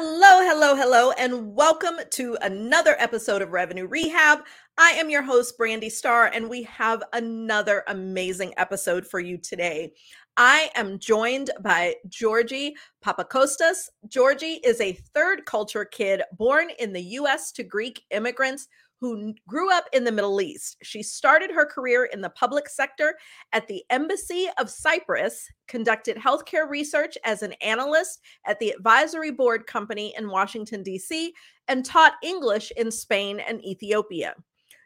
Hello, hello, hello, and welcome to another episode of Revenue Rehab. I am your host, Brandi Starr, and we have another amazing episode for you today. I am joined by Georgie Papacostas. Georgie is a third culture kid born in the US to Greek immigrants who grew up in the Middle East. She started her career in the public sector at the Embassy of Cyprus, conducted healthcare research as an analyst at the Advisory Board Company in Washington, D.C., and taught English in Spain and Ethiopia.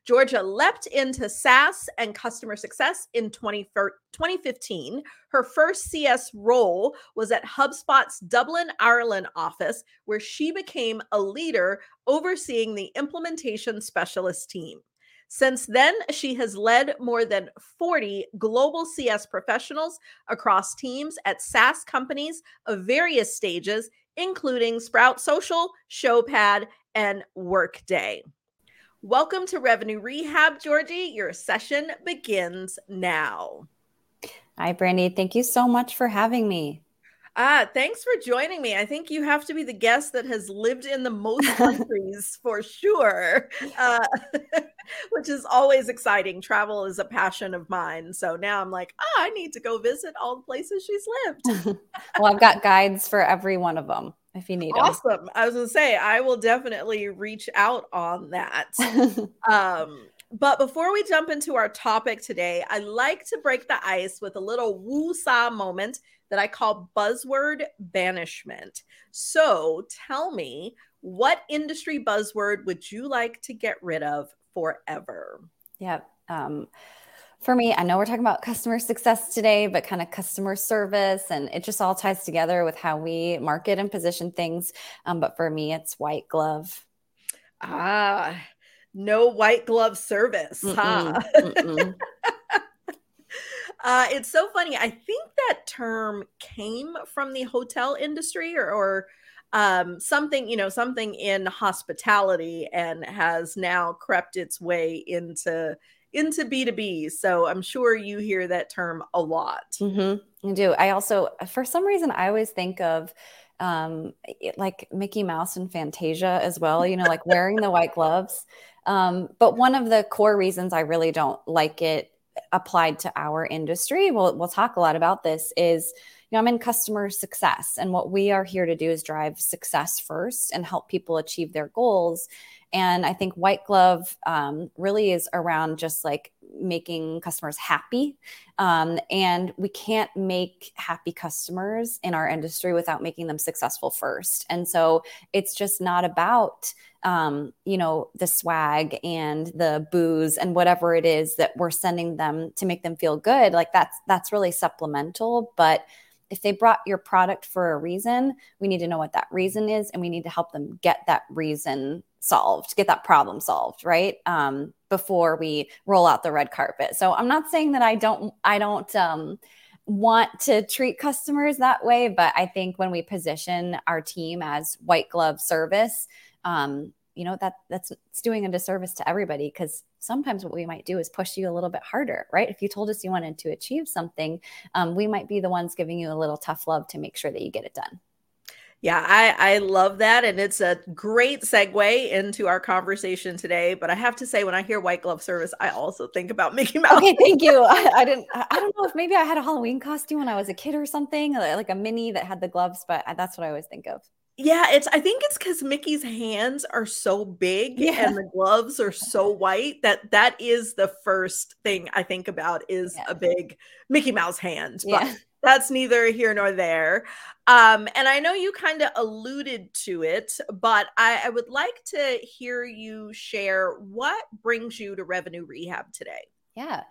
Georgia leapt into SaaS and customer success in 20, 2015. Her first CS role was at HubSpot's Dublin, Ireland office, where she became a leader overseeing the implementation specialist team. Since then, she has led more than 40 global CS professionals across teams at SaaS companies of various stages, including Sprout Social, Showpad, and Workday. Welcome to Revenue Rehab, Georgie. Your session begins now. Hi, Brandi. Thank you so much for having me. Ah, thanks for joining me. I think you have to be the guest that has lived in the most countries for sure, uh, which is always exciting. Travel is a passion of mine. So now I'm like, oh, I need to go visit all the places she's lived. well, I've got guides for every one of them if you need it. awesome. Them. I was gonna say I will definitely reach out on that. um, but before we jump into our topic today, I like to break the ice with a little woo-saw moment that I call buzzword banishment. So tell me, what industry buzzword would you like to get rid of forever? Yeah. Um, for me, I know we're talking about customer success today, but kind of customer service, and it just all ties together with how we market and position things. Um, but for me, it's white glove. Ah, no white glove service, mm-mm, huh? Mm-mm. uh, it's so funny. I think that term came from the hotel industry or, or um, something, you know, something in hospitality and has now crept its way into into B2B. So I'm sure you hear that term a lot. Mm-hmm. I do. I also, for some reason, I always think of um, like Mickey Mouse and Fantasia as well, you know, like wearing the white gloves. Um, but one of the core reasons I really don't like it applied to our industry, we'll, we'll talk a lot about this, is know, I'm in customer success, and what we are here to do is drive success first and help people achieve their goals. And I think White Glove um, really is around just like making customers happy. Um, and we can't make happy customers in our industry without making them successful first. And so it's just not about, um, you know, the swag and the booze and whatever it is that we're sending them to make them feel good. Like that's that's really supplemental, but if they brought your product for a reason, we need to know what that reason is and we need to help them get that reason solved, get that problem solved, right? Um, before we roll out the red carpet. So I'm not saying that I don't, I don't um, want to treat customers that way, but I think when we position our team as white glove service, um, you know that that's it's doing a disservice to everybody because sometimes what we might do is push you a little bit harder right if you told us you wanted to achieve something um, we might be the ones giving you a little tough love to make sure that you get it done yeah, I, I love that. And it's a great segue into our conversation today. But I have to say, when I hear white glove service, I also think about Mickey Mouse. Okay, thank you. I, I didn't, I don't know if maybe I had a Halloween costume when I was a kid or something, uh, like a mini that had the gloves, but uh, that's what I always think of. Yeah, it's I think it's because Mickey's hands are so big yeah. and the gloves are so white that that is the first thing I think about is yeah. a big Mickey Mouse hand. But yeah that's neither here nor there. Um, and I know you kind of alluded to it, but I, I would like to hear you share what brings you to revenue rehab today. Yeah.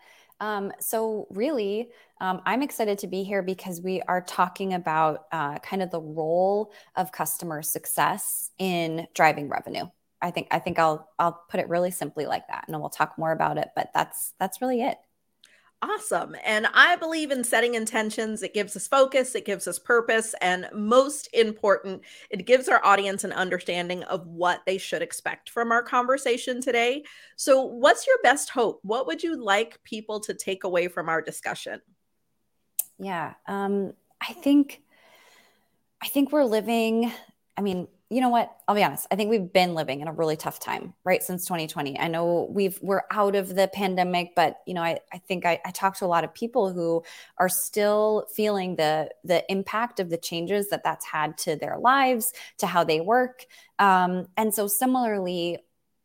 Um, so, really, um, I'm excited to be here because we are talking about uh, kind of the role of customer success in driving revenue. I think I think I'll I'll put it really simply like that, and we'll talk more about it. But that's that's really it. Awesome. And I believe in setting intentions. It gives us focus, it gives us purpose, and most important, it gives our audience an understanding of what they should expect from our conversation today. So, what's your best hope? What would you like people to take away from our discussion? Yeah, um, I think I think we're living. I mean, you know what? I'll be honest. I think we've been living in a really tough time, right? Since 2020. I know we've we're out of the pandemic, but you know, I, I think I, I talk to a lot of people who are still feeling the the impact of the changes that that's had to their lives, to how they work. Um, and so similarly,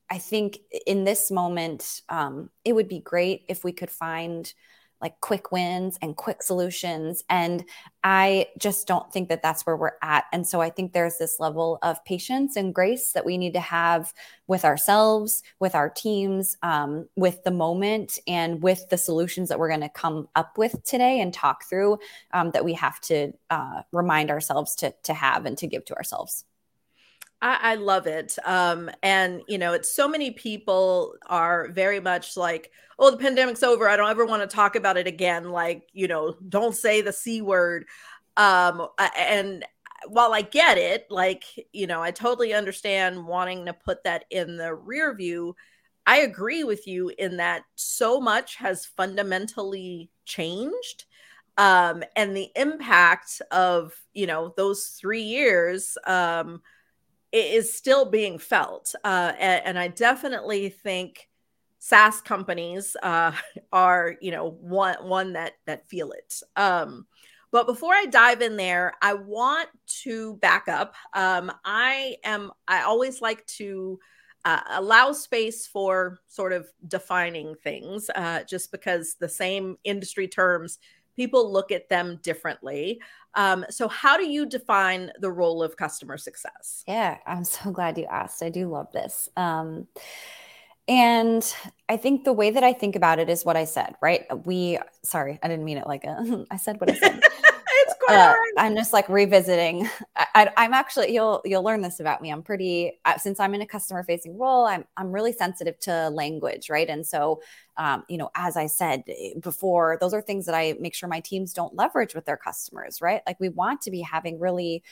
I think in this moment, um, it would be great if we could find like quick wins and quick solutions. And I just don't think that that's where we're at. And so I think there's this level of patience and grace that we need to have with ourselves, with our teams, um, with the moment, and with the solutions that we're going to come up with today and talk through um, that we have to uh, remind ourselves to, to have and to give to ourselves. I, I love it. Um, and you know, it's so many people are very much like, oh, the pandemic's over. I don't ever want to talk about it again. Like, you know, don't say the C word. Um, and while I get it, like, you know, I totally understand wanting to put that in the rear view. I agree with you in that so much has fundamentally changed. Um, and the impact of, you know, those three years, um, is still being felt. Uh, and, and, I definitely think SaaS companies uh, are, you know, one one that that feel it. Um, but before I dive in there, I want to back up. Um, I am. I always like to. Uh, allow space for sort of defining things uh, just because the same industry terms people look at them differently. Um, so, how do you define the role of customer success? Yeah, I'm so glad you asked. I do love this. Um, and I think the way that I think about it is what I said, right? We, sorry, I didn't mean it like a, I said what I said. uh, I'm just like revisiting. I, am actually you'll you'll learn this about me. I'm pretty uh, since I'm in a customer facing role. I'm I'm really sensitive to language, right? And so, um, you know, as I said eh, before, those are things that I make sure my teams don't leverage with their customers, right? Like we want to be having really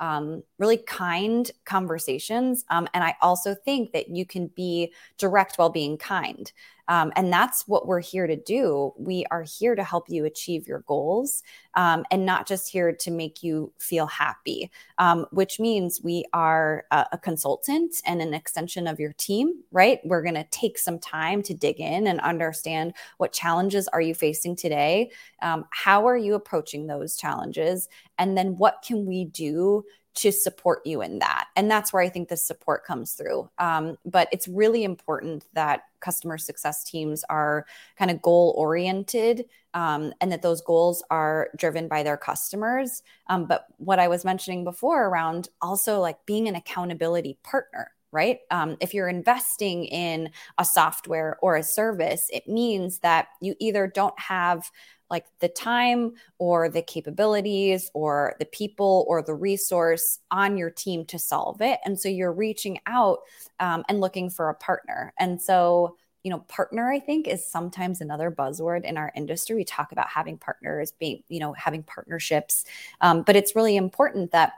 um, really kind conversations. Um, and I also think that you can be direct while being kind. Um, and that's what we're here to do. We are here to help you achieve your goals um, and not just here to make you feel happy, um, which means we are a, a, consultant and an extension of your team, right? We're going to take some time to dig in and understand what challenges are you facing today? Um, how are you approaching those challenges? And then what can we do to support you in that. And that's where I think the support comes through. Um, but it's really important that customer success teams are kind of goal oriented um, and that those goals are driven by their customers. Um, but what I was mentioning before around also like being an accountability partner right? Um, if you're investing in a software or a service, it means that you either don't have like the time or the capabilities or the people or the resource on your team to solve it. And so you're reaching out um, and looking for a partner. And so, you know, partner, I think, is sometimes another buzzword in our industry. We talk about having partners, being, you know, having partnerships. Um, but it's really important that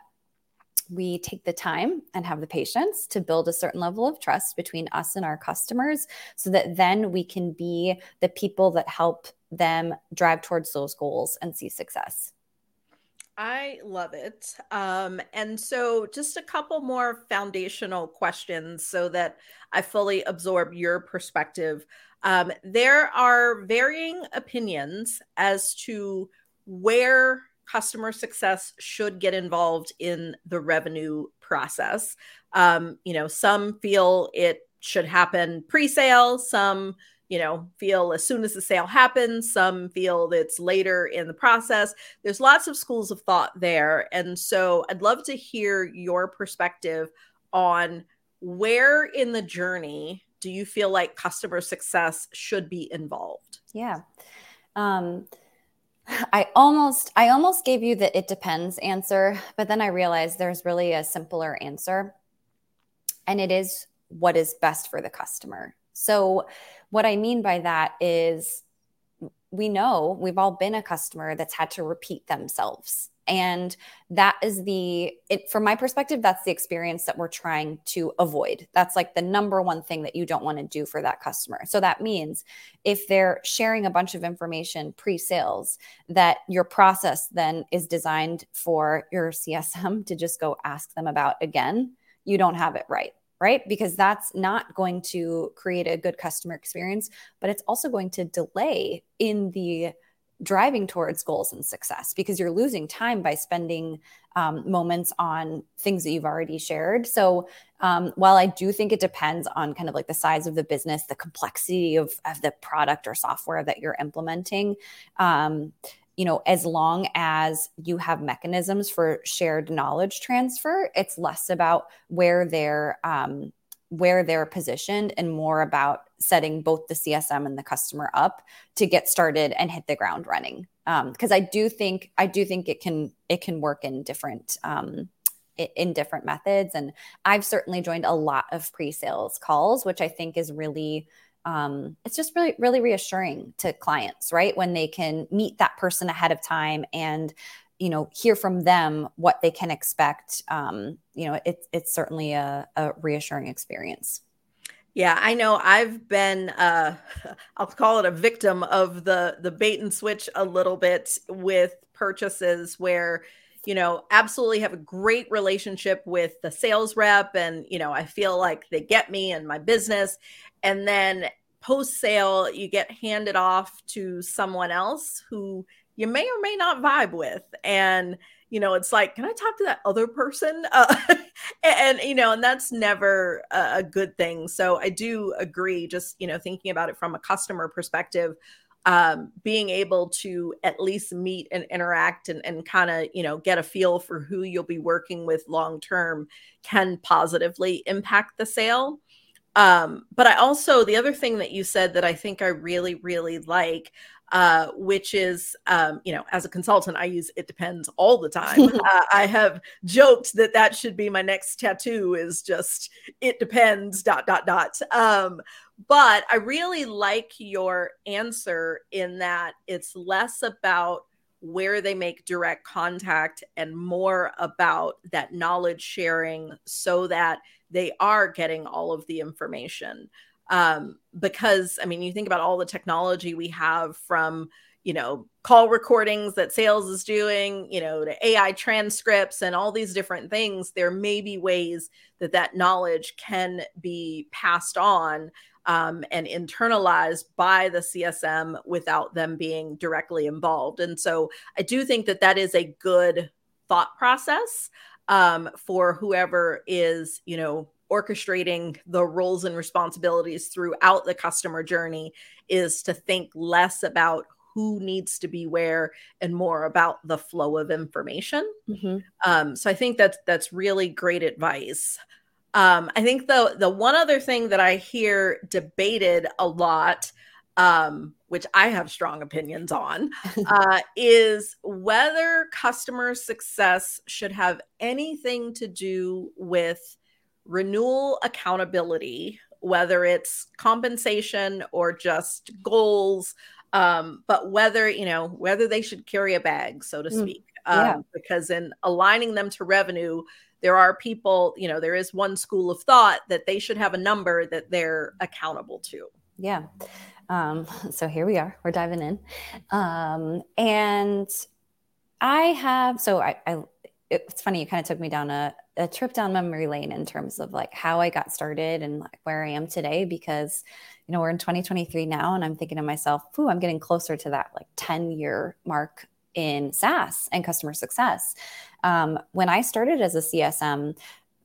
we take the time and have the patience to build a certain level of trust between us and our customers so that then we can be the people that help them drive towards those goals and see success. I love it. Um, and so, just a couple more foundational questions so that I fully absorb your perspective. Um, there are varying opinions as to where customer success should get involved in the revenue process. Um, you know, some feel it should happen pre sale, some you know, feel as soon as the sale happens. Some feel it's later in the process. There's lots of schools of thought there. And so I'd love to hear your perspective on where in the journey do you feel like customer success should be involved? Yeah. Um, I almost I almost gave you the it depends answer, but then I realized there's really a simpler answer. And it is what is best for the customer. So what I mean by that is we know we've all been a customer that's had to repeat themselves. And that is the it, from my perspective that's the experience that we're trying to avoid. That's like the number one thing that you don't want to do for that customer. So that means if they're sharing a bunch of information pre-sales that your process then is designed for your csm to just go ask them about again you don't have it right right? Because that's not going to create a good customer experience, but it's also going to delay in the driving towards goals and success because you're losing time by spending um, moments on things that you've already shared. So, um, while I do think it depends on kind of like the size of the business, the complexity of, of the product or software that you're implementing, um, you know, as long as you have mechanisms for shared knowledge transfer, it's less about where they're um, where they're positioned and more about setting both the CSM and the customer up to get started and hit the ground running. Because um, I do think I do think it can it can work in different um, in different methods, and I've certainly joined a lot of pre-sales calls, which I think is really um, it's just really really reassuring to clients, right? When they can meet that person ahead of time and you know hear from them what they can expect um, you know it's it's certainly a, a, reassuring experience yeah i know i've been uh, i'll call it a victim of the the bait and switch a little bit with purchases where you know absolutely have a great relationship with the sales rep and you know i feel like they get me and my business. And then post sale you get handed off to someone else who you may or may not vibe with. And you know it's like can i talk to that other person? Uh, and, you know and that's never a, a, good thing. So i do agree just you know thinking about it from a customer perspective um, being able to at least meet and interact and, and kind of you know get a feel for who you'll be working with long term can positively impact the sale um, but i also the other thing that you said that i think i really really like uh, which is, um, you know, as a consultant, I use it depends all the time. uh, I have joked that that should be my next tattoo is just it depends, dot, dot, dot. Um, but I really like your answer in that it's less about where they make direct contact and more about that knowledge sharing so that they are getting all of the information. Um, because I mean, you think about all the technology we have from you know call recordings that sales is doing you know to ai transcripts and all these different things there may be ways that that knowledge can be passed on um, and internalized by the csm without them being directly involved and so i do think that that is a good thought process um, for whoever is you know orchestrating the roles and responsibilities throughout the customer journey is to think less about who needs to be where and more about the flow of information. Mm-hmm. Um, so I think that's that's really great advice. Um, I think the the one other thing that I hear debated a lot, um, which I have strong opinions on, uh, is whether customer success should have anything to do with renewal accountability, whether it's compensation or just goals, um, but whether, you know, whether they should carry a bag, so to mm, speak. Mm, yeah. um, because in aligning them to revenue, there are people, you know, there is one school of thought that they should have a number that they're accountable to. Yeah. Um, so here we are, we're diving in. Um, and I have, so I, I it's funny, you kind of took me down a, a trip down memory lane in terms of like how I got started and like where I am today because you know we're in 2023 now and I'm thinking to myself, "Ooh, I'm getting closer to that like 10 year mark in SaaS and customer success." Um, when I started as a CSM,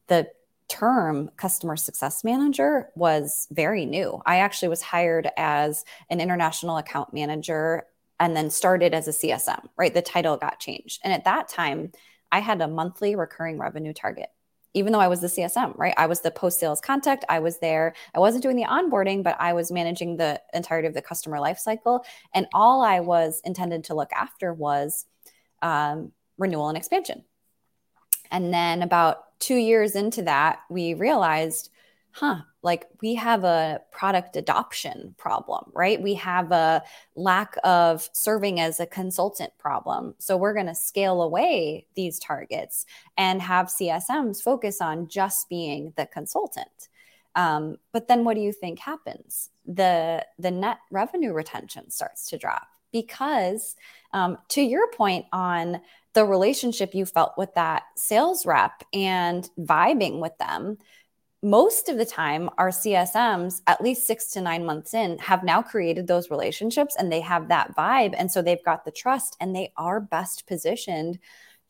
the term customer success manager was very new. I actually was hired as an international account manager and then started as a CSM, right? The title got changed. And at that time, I had a monthly recurring revenue target. Even though I was the CSM, right? I was the post sales contact. I was there. I wasn't doing the onboarding, but I was managing the entirety of the customer lifecycle. And all I was intended to look after was um, renewal and expansion. And then about two years into that, we realized, huh, like we have a product adoption problem, right? We have a lack of serving as a consultant problem. So we're going to scale away these targets and have CSMs focus on just being the consultant. Um, but then what do you think happens? The the net revenue retention starts to drop because um, to your point on the relationship you felt with that sales rep and vibing with them most of the time our csms at least six to nine months in have now created those relationships and they have that vibe. And so they've got the trust and they are best positioned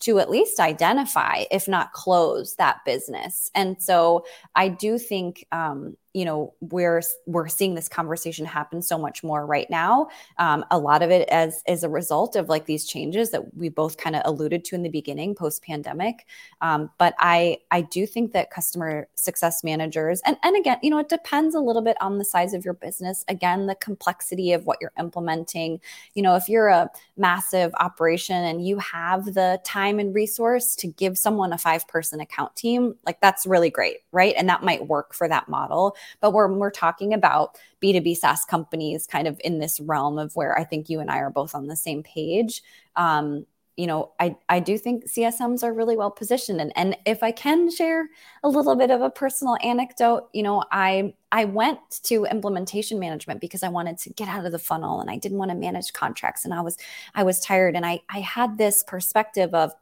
to at least identify if not close that business. And so i do think um, you know we're we're seeing this conversation happen so much more right now. Um, a lot of it as as a result of like these changes that we both kind of alluded to in the beginning post pandemic um, but i i do think that customer success managers and and again you know it depends a little bit on the size of your business. Again the complexity of what you're implementing. You know if you're a massive operation and you have the time and resource to give someone a five person account team like that's really great right? And that might work for that model but when we're talking about B2B SaaS companies kind of in this realm of where I think you and I are both on the same page, um, you know, I, I do think CSMs are really well positioned. And, and if I can share a little bit of a personal anecdote, you know, I I went to implementation management because I wanted to get out of the funnel and I didn't want to manage contracts and I was I was tired. And I I had this perspective of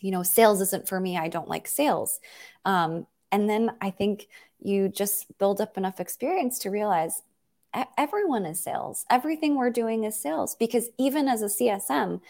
you know sales isn't for me. I don't like sales. Um, and then i think you just build up enough experience to realize everyone is sales. Everything we're doing is sales because even as a CSM,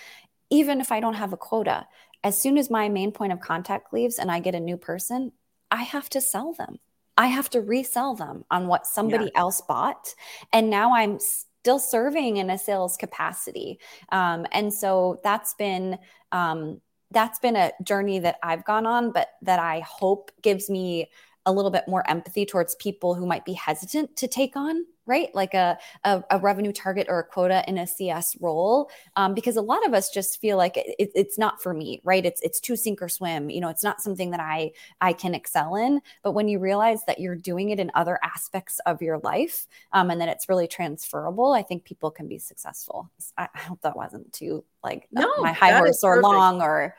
even if I don't have a quota, as soon as my main point of contact leaves and I get a new person, I have to sell them. I have to resell them on what somebody yeah. else bought. And now I'm still serving in a sales capacity. Um, and so that's been, um, that's been a journey that I've gone on, but that I hope gives me a little bit more empathy towards people who might be hesitant to take on right? Like a, a, a revenue target or a quota in a cs role. Um, because a lot of us just feel like it, it's not for me right? It's it's too sink or swim. You know it's not something that i i can excel in. But when you realize that you're doing it in other aspects of your life um, and that it's really transferable i think people can be successful. I, I hope that wasn't too like no, my high horse or long or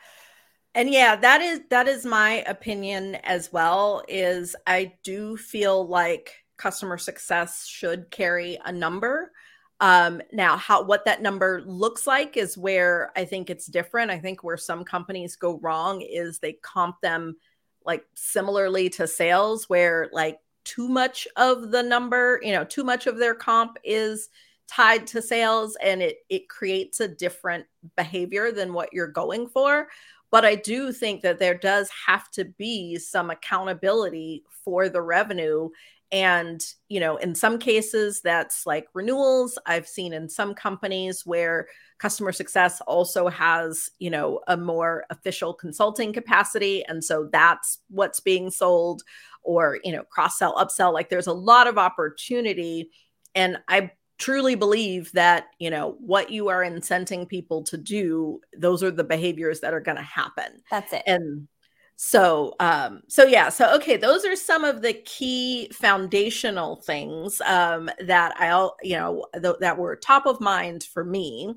and yeah that is that is my opinion as well is i do feel like customer success should carry a number. Um, now how what that number looks like is where i think it's different. I think where some companies go wrong is they comp them like similarly to sales where like too much of the number you know too much of their comp is tied to sales and it it creates a different behavior than what you're going for but I do think that there does have to be some accountability for the revenue. And, you know, in some cases, that's like renewals. I've seen in some companies where customer success also has, you know, a more official consulting capacity. And so that's what's being sold or, you know, cross sell, upsell. Like there's a lot of opportunity. And I truly believe that you know what you are incenting people to do those are the behaviors that are going to happen. That's it. And so um so yeah so okay those are some of the key foundational things um that i'll you know th- that were top of mind for me.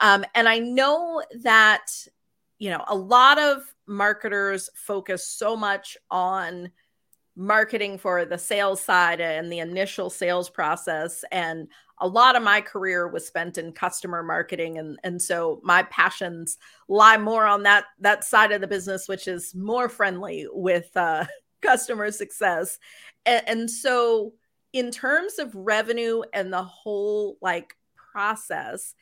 Um and i know that you know a lot of marketers focus so much on marketing for the sales side and the initial sales process and a lot of my career was spent in customer marketing and and so my passions lie more on that that side of the business which is more friendly with uh, customer success. And, and so in terms of revenue and the whole like process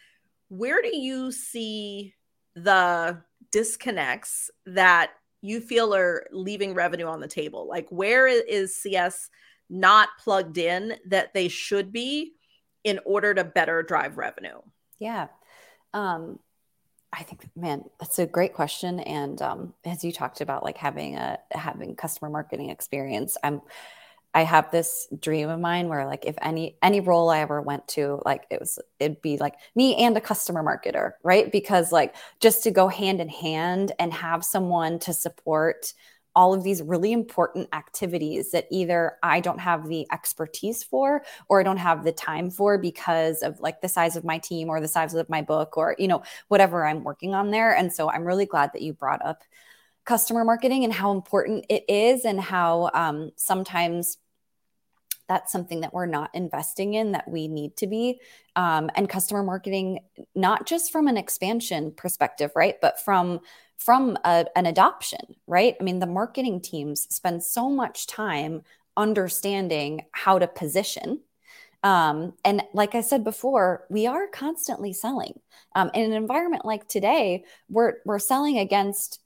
where do you see the disconnects that you feel are leaving revenue on the table like where is cs not plugged in that they should be in order to better drive revenue? Yeah. Um, I think, man, that's a great question. And um, as you talked about, like having a having customer marketing experience, I'm I have this dream of mine where like if any any role I ever went to, like it was it'd be like me and a customer marketer, right? Because like just to go hand in hand and have someone to support all of these really important activities that either I don't have the expertise for or I don't have the time for because of like the size of my team or the size of my book or you know whatever I'm working on there and so I'm really glad that you brought up customer marketing and how important it is and how um, sometimes that's something that we're not investing in that we need to be um, and customer marketing not just from an expansion perspective right but from from a, an adoption, right? I mean, the marketing teams spend so much time understanding how to position. Um, and like I said before, we are constantly selling. Um, in an environment like today, we're we're selling against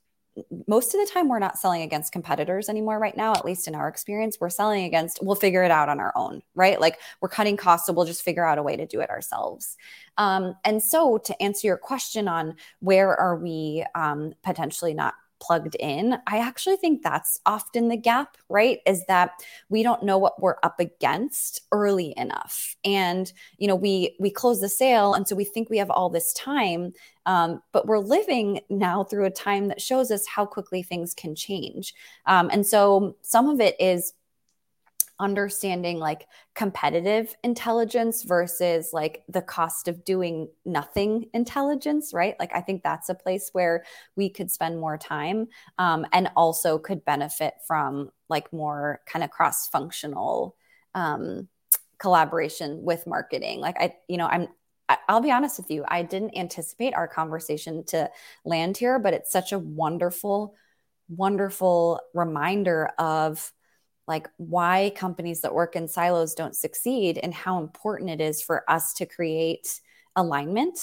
most of the time we're not selling against competitors anymore right now at least in our experience. We're selling against we'll figure it out on our own right? Like we're cutting costs so we'll just figure out a way to do it ourselves. Um, and so to answer your question on where are we um, potentially not plugged in. I actually think that's often the gap, right? Is that we don't know what we're up against early enough. And, you know, we we close the sale and so we think we have all this time, um, but we're living now through a time that shows us how quickly things can change. Um, and so some of it is understanding like competitive intelligence versus like the cost of doing nothing intelligence, right? Like, I think that's a place where we could spend more time um, and also could benefit from like more kind of cross functional um, collaboration with marketing. Like, I, you know, I'm, I'll be honest with you, I didn't anticipate our conversation to land here, but it's such a wonderful, wonderful reminder of like why companies that work in silos don't succeed and how important it is for us to create alignment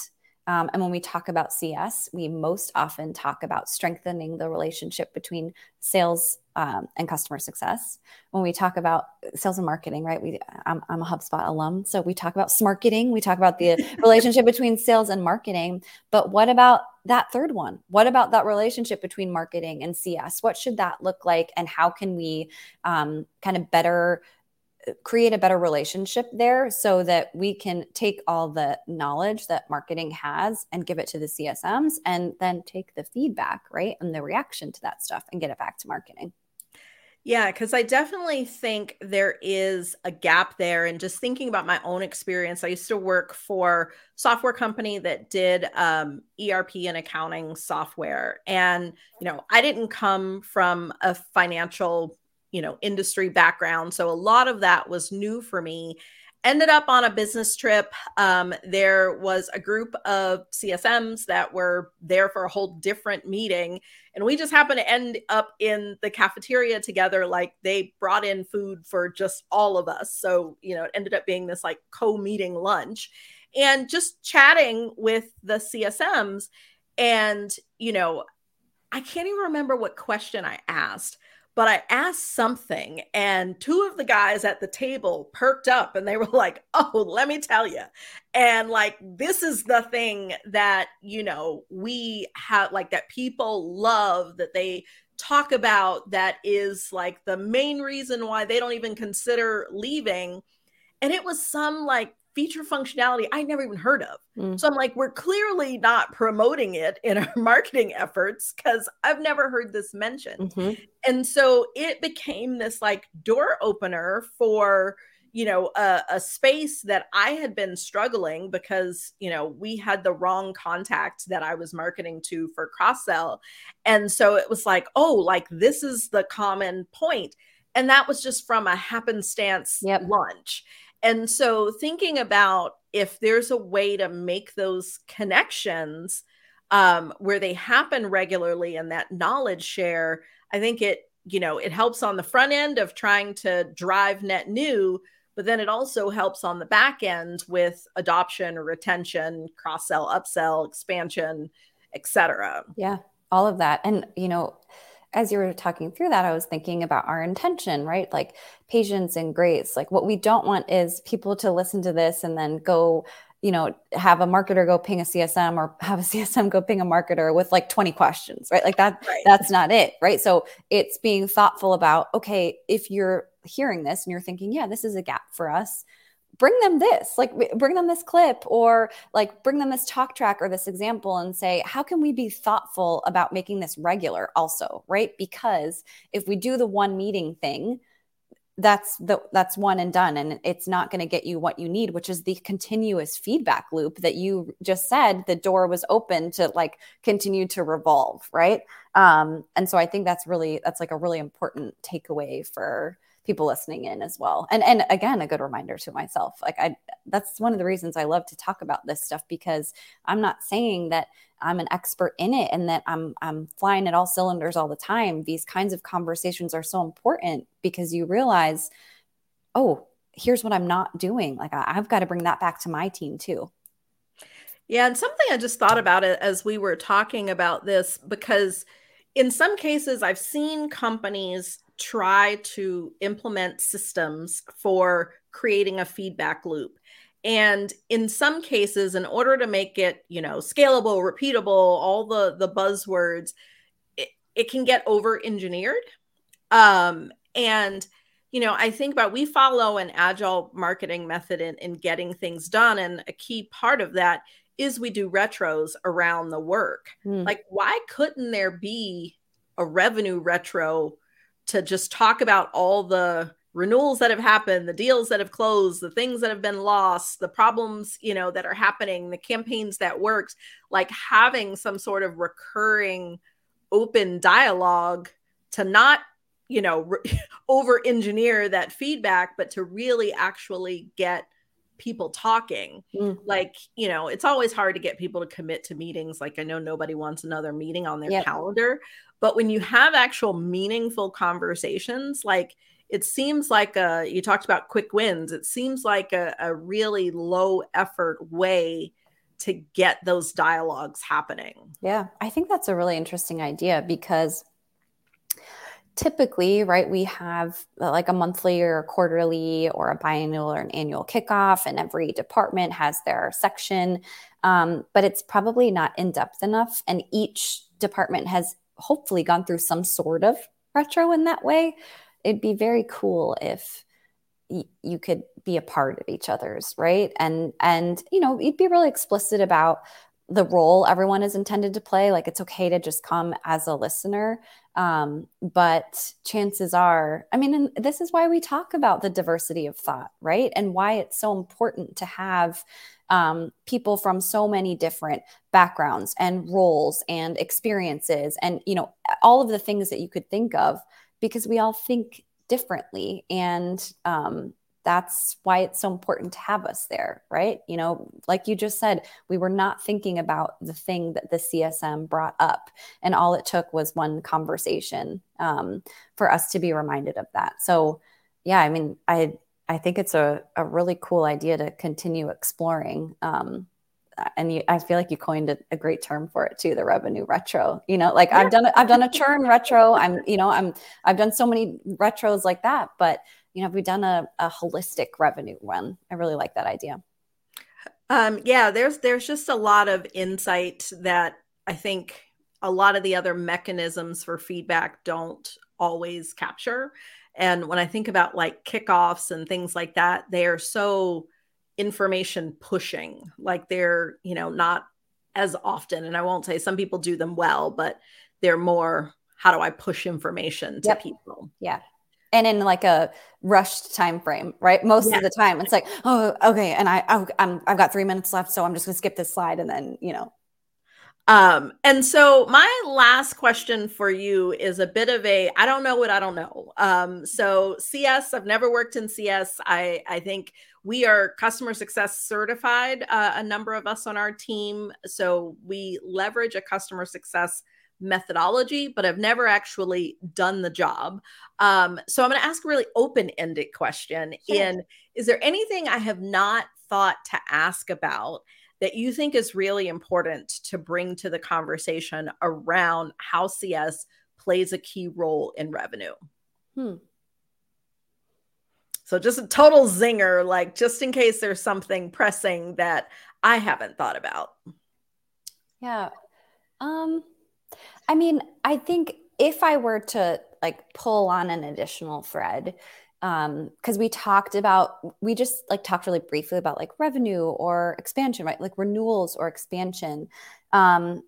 um, and when we talk about CS, we most often talk about strengthening the relationship between sales um, and customer success. When we talk about sales and marketing, right? We I'm, I'm a HubSpot alum, so we talk about marketing. We talk about the relationship between sales and marketing. But what about that third one? What about that relationship between marketing and CS? What should that look like, and how can we um, kind of better create a better relationship there so that we can take all the knowledge that marketing has and give it to the CSMs and then take the feedback, right? And the reaction to that stuff and get it back to marketing. Yeah, because I definitely think there is a gap there. And just thinking about my own experience, I used to work for software company that did um, ERP and accounting software. And, you know, I didn't come from a financial you know industry background. So a lot of that was new for me. Ended up on a business trip. Um, there was a group of csms that were there for a whole different meeting and we just happened to end up in the cafeteria together. Like they brought in food for just all of us. So you know it ended up being this like co-meeting lunch and just chatting with the csms and you know i can't even remember what question i asked but I asked something, and two of the guys at the table perked up and they were like, Oh, let me tell you. And like, this is the thing that, you know, we have like that people love that they talk about that is like the main reason why they don't even consider leaving. And it was some like feature functionality I never even heard of. Mm. So I'm like, we're clearly not promoting it in our marketing efforts because I've never heard this mentioned. Mm-hmm. And so it became this like door opener for you know a, a, space that i had been struggling because you know we had the wrong contact that i was marketing to for cross sell and so it was like oh like this is the common point and that was just from a happenstance yep. lunch and so thinking about if there's a way to make those connections um, where they happen regularly and that knowledge share, I think it, you know, it helps on the front end of trying to drive net new, but then it also helps on the back end with adoption, or retention, cross sell, upsell, expansion, etc. Yeah, all of that. And, you know, as you were talking through that, I was thinking about our intention, right? Like patience and grace. Like what we don't want is people to listen to this and then go you know, have a marketer go ping a CSM or have a CSM go ping a marketer with like 20 questions, right? Like that, right. that's not it, right? So it's being thoughtful about, okay, if you're hearing this and you're thinking, yeah, this is a gap for us, bring them this, like bring them this clip or like bring them this talk track or this example and say, how can we be thoughtful about making this regular also, right? Because if we do the one meeting thing, that's the that's one and done and it's not going to get you what you need which is the continuous feedback loop that you just said the door was open to like continue to revolve right um and so i think that's really that's like a really important takeaway for people listening in as well. And and again a good reminder to myself like i that's one of the reasons i love to talk about this stuff because i'm not saying that i'm an expert in it and that i'm i'm flying at all cylinders all the time. These kinds of conversations are so important because you realize oh here's what i'm not doing. Like I, i've got to bring that back to my team too. Yeah and something i just thought about it as we were talking about this because in some cases i've seen companies try to implement systems for creating a feedback loop. And in some cases in order to make it you know scalable repeatable all the the buzzwords it, it can get over engineered um and you know i think about we follow an agile marketing method in, in getting things done. And a key part of that is we do retros around the work. Mm. like why couldn't there be a revenue retro to just talk about all the renewals that have happened, the deals that have closed, the things that have been lost, the problems, you know, that are happening, the campaigns that worked, like having some sort of recurring open dialogue to not, you know, re- over engineer that feedback, but to really actually get people talking. Mm. Like, you know, it's always hard to get people to commit to meetings. Like I know nobody wants another meeting on their yep. calendar, but when you have actual meaningful conversations, like it seems like a, you talked about quick wins, it seems like a, a really low effort way to get those dialogues happening. Yeah, I think that's a really interesting idea because typically, right, we have uh, like a monthly or a quarterly or a biannual or an annual kickoff, and every department has their section. Um, but it's probably not in depth enough. And each department has hopefully gone through some sort of retro in that way. It'd be very cool if you could be a part of each other's, right? And and you know, you'd be really explicit about the role everyone is intended to play. Like it's okay to just come as a listener. Um, but chances are, I mean, and this is why we talk about the diversity of thought, right? And why it's so important to have um, people from so many different backgrounds and roles and experiences and you know all of the things that you could think of because we all think differently and um, that's why it's so important to have us there right you know like you just said we were not thinking about the thing that the csm brought up and all it took was one conversation um, for us to be reminded of that so yeah i mean i I think it's a, a really cool idea to continue exploring. Um, and you, I feel like you coined a, a, great term for it too, the revenue retro. You know, like yeah. I've done I've done a churn retro. I'm, you know, I'm I've done so many retros like that. But you know, have we've done a, a holistic revenue one. I really like that idea. Um, yeah, there's there's just a lot of insight that I think a lot of the other mechanisms for feedback don't always capture. And when I think about like kickoffs and things like that, they are so information pushing. Like they're, you know, not as often. And I won't say some people do them well, but they're more how do I push information to yep. people? Yeah. And in like a rushed time frame, right? Most yeah. of the time, it's like, oh, okay, and I, oh, I'm, I've got three minutes left, so I'm just gonna skip this slide, and then you know, um, and so my last question for you is a bit of a I don't know what I don't know. Um, so CS, I've never worked in CS. I I think we are customer success certified, uh, a number of us on our team. So we leverage a customer success methodology, but I've never actually done the job. Um, so I'm going to ask a really open ended question. Sure. In is there anything I have not thought to ask about? that you think is really important to bring to the conversation around how CS plays a key role in revenue? Hmm. So just a total zinger, like just in case there's something pressing that I haven't thought about. Yeah. Um, I mean, I think if I were to like pull on an additional thread, um, because we talked about we just like talked really briefly about like revenue or expansion, right? Like renewals or expansion. Um,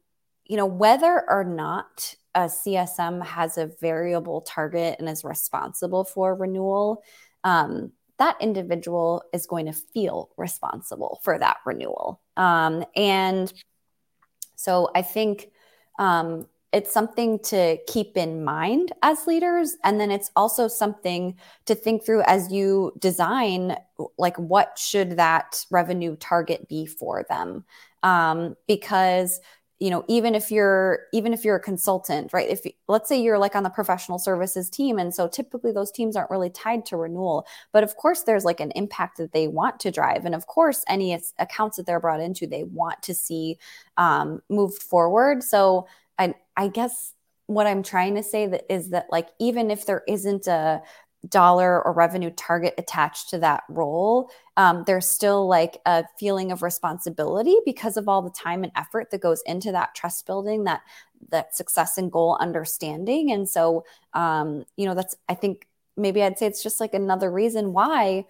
you know, whether or not a CSM has a variable target and is responsible for renewal, um, that individual is going to feel responsible for that renewal. Um, and so I think um, it's something to keep in mind as leaders. And then it's also something to think through as you design, like, what should that revenue target be for them? Um, because you know even if you're even if you're a consultant right if let's say you're like on the professional services team and so typically those teams aren't really tied to renewal but of course there's like an impact that they want to drive and of course any accounts that they're brought into they want to see um, moved forward so i guess what i'm trying to say that is that like even if there isn't a dollar or revenue target attached to that role, um, there's still like a feeling of responsibility because of all the time and effort that goes into that trust building, that that success and goal understanding. And so, um, you know, that's I think maybe I'd say it's just like another reason why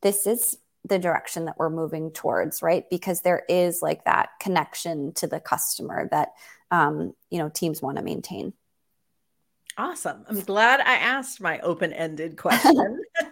this is the direction that we're moving towards, right? Because there is like that connection to the customer that um, you know teams want to maintain. Awesome. I'm glad I asked my open ended question.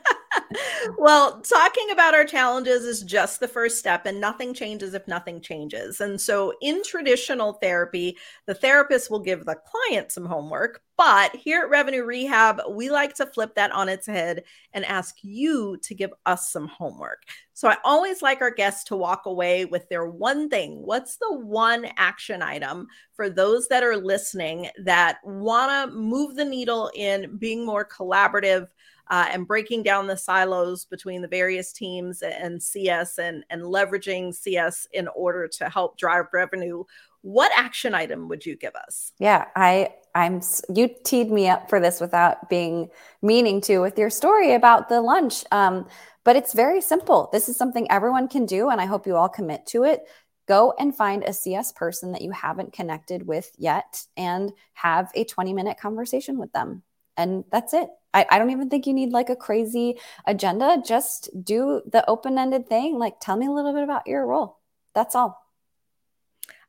well, talking about our challenges is just the first step, and nothing changes if nothing changes. And so, in traditional therapy, the therapist will give the client some homework. But here at Revenue Rehab, we like to flip that on its head and ask you to give us some homework. So, I always like our guests to walk away with their one thing. What's the one action item for those that are listening that want to move the needle in being more collaborative? Uh, and breaking down the silos between the various teams and CS and, and leveraging CS in order to help drive revenue. What action item would you give us? Yeah, I I'm you teed me up for this without being meaning to with your story about the lunch. Um, but it's very simple. This is something everyone can do, and I hope you all commit to it go and find a CS person that you haven't connected with yet and have a 20 minute conversation with them. And that's it. I, I don't even think you need like a crazy agenda. Just do the open ended thing. Like, tell me a little bit about your role. That's all.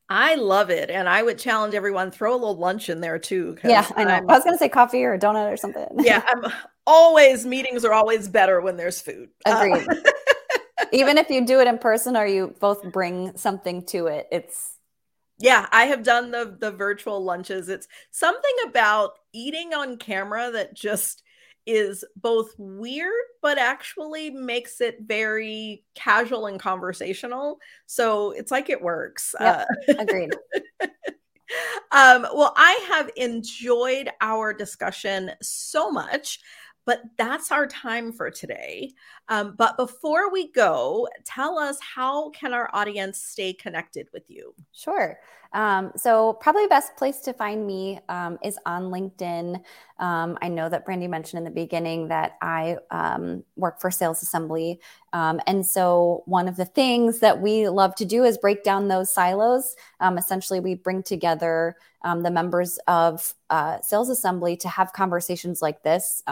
I love it. And I would challenge everyone, throw a little lunch in there too. Yeah, I know. I'm, i was going to say coffee or a donut or something. yeah. I'm always, meetings are always better when there's food. Agreed. Uh, Even if you do it in person or you both bring something to it, it's yeah, I have done the the virtual lunches. It's something about eating on camera that just is both weird but actually makes it very casual and conversational. So it's like it works. Yep, uh, agreed. um, well, I have enjoyed our discussion so much. But that's our time for today. Um, but before we go, tell us how can our audience stay connected with you? Sure. Um, so probably best place to find me um, is on LinkedIn. Um, I know that Brandi mentioned in the beginning that I um, work for Sales Assembly. Um, and so one of the things that we love to do is break down those silos. Um, essentially, we bring together the members of uh, Sales Assembly to have conversations like this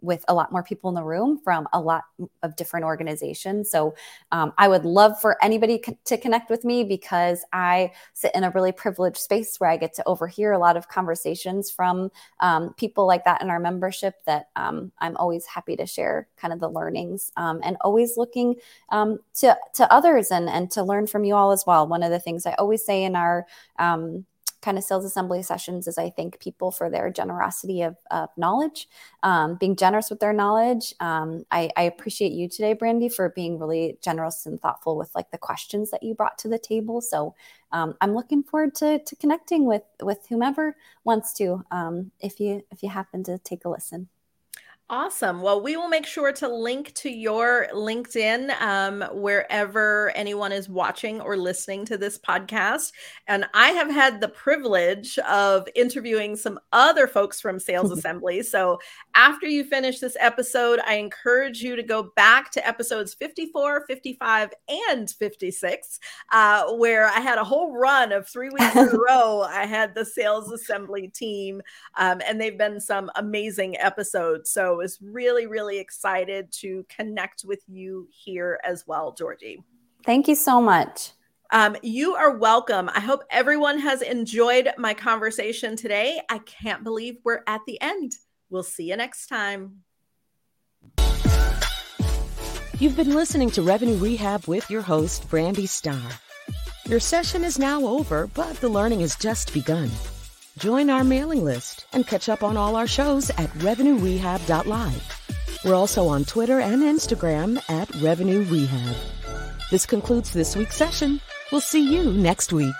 with a lot more people in the room from a lot of different organizations. So I would love for anybody to connect with me because I sit in a really privileged space where I get to overhear a lot of conversations from um, people like that in our membership that um, I'm always happy to share kind of the learnings um, and always looking um, to, to others and, and to learn from you all as well. One of the things I always say in our um, kind of sales assembly sessions is I thank people for their generosity of, of knowledge, um, being generous with their knowledge. Um, I, I, appreciate you today, Brandi, for being really generous and thoughtful with like the questions that you brought to the table. So um, I'm looking forward to, to connecting with with whomever wants to. Um, if you if you happen to take a listen. Awesome. Well, we will make sure to link to your LinkedIn um, wherever anyone is watching or listening to this podcast. And I have had the privilege of interviewing some other folks from Sales Assembly. So after you finish this episode, I encourage you to go back to episodes 54, 55, and 56, uh, where I had a whole run of three weeks in a row. I had the Sales Assembly team, um, and they've been some amazing episodes. So was really, really excited to connect with you here as well, Georgie. Thank you so much. Um, you are welcome. I hope everyone has enjoyed my conversation today. I can't believe we're at the end. We'll see you next time. You've been listening to Revenue Rehab with your host, Brandi Starr. Your session is now over, but the learning has just begun. Join our mailing list and catch up on all our shows at RevenueRehab.live. We're also on Twitter and Instagram at Revenue Rehab. This concludes this week's session. We'll see you next week.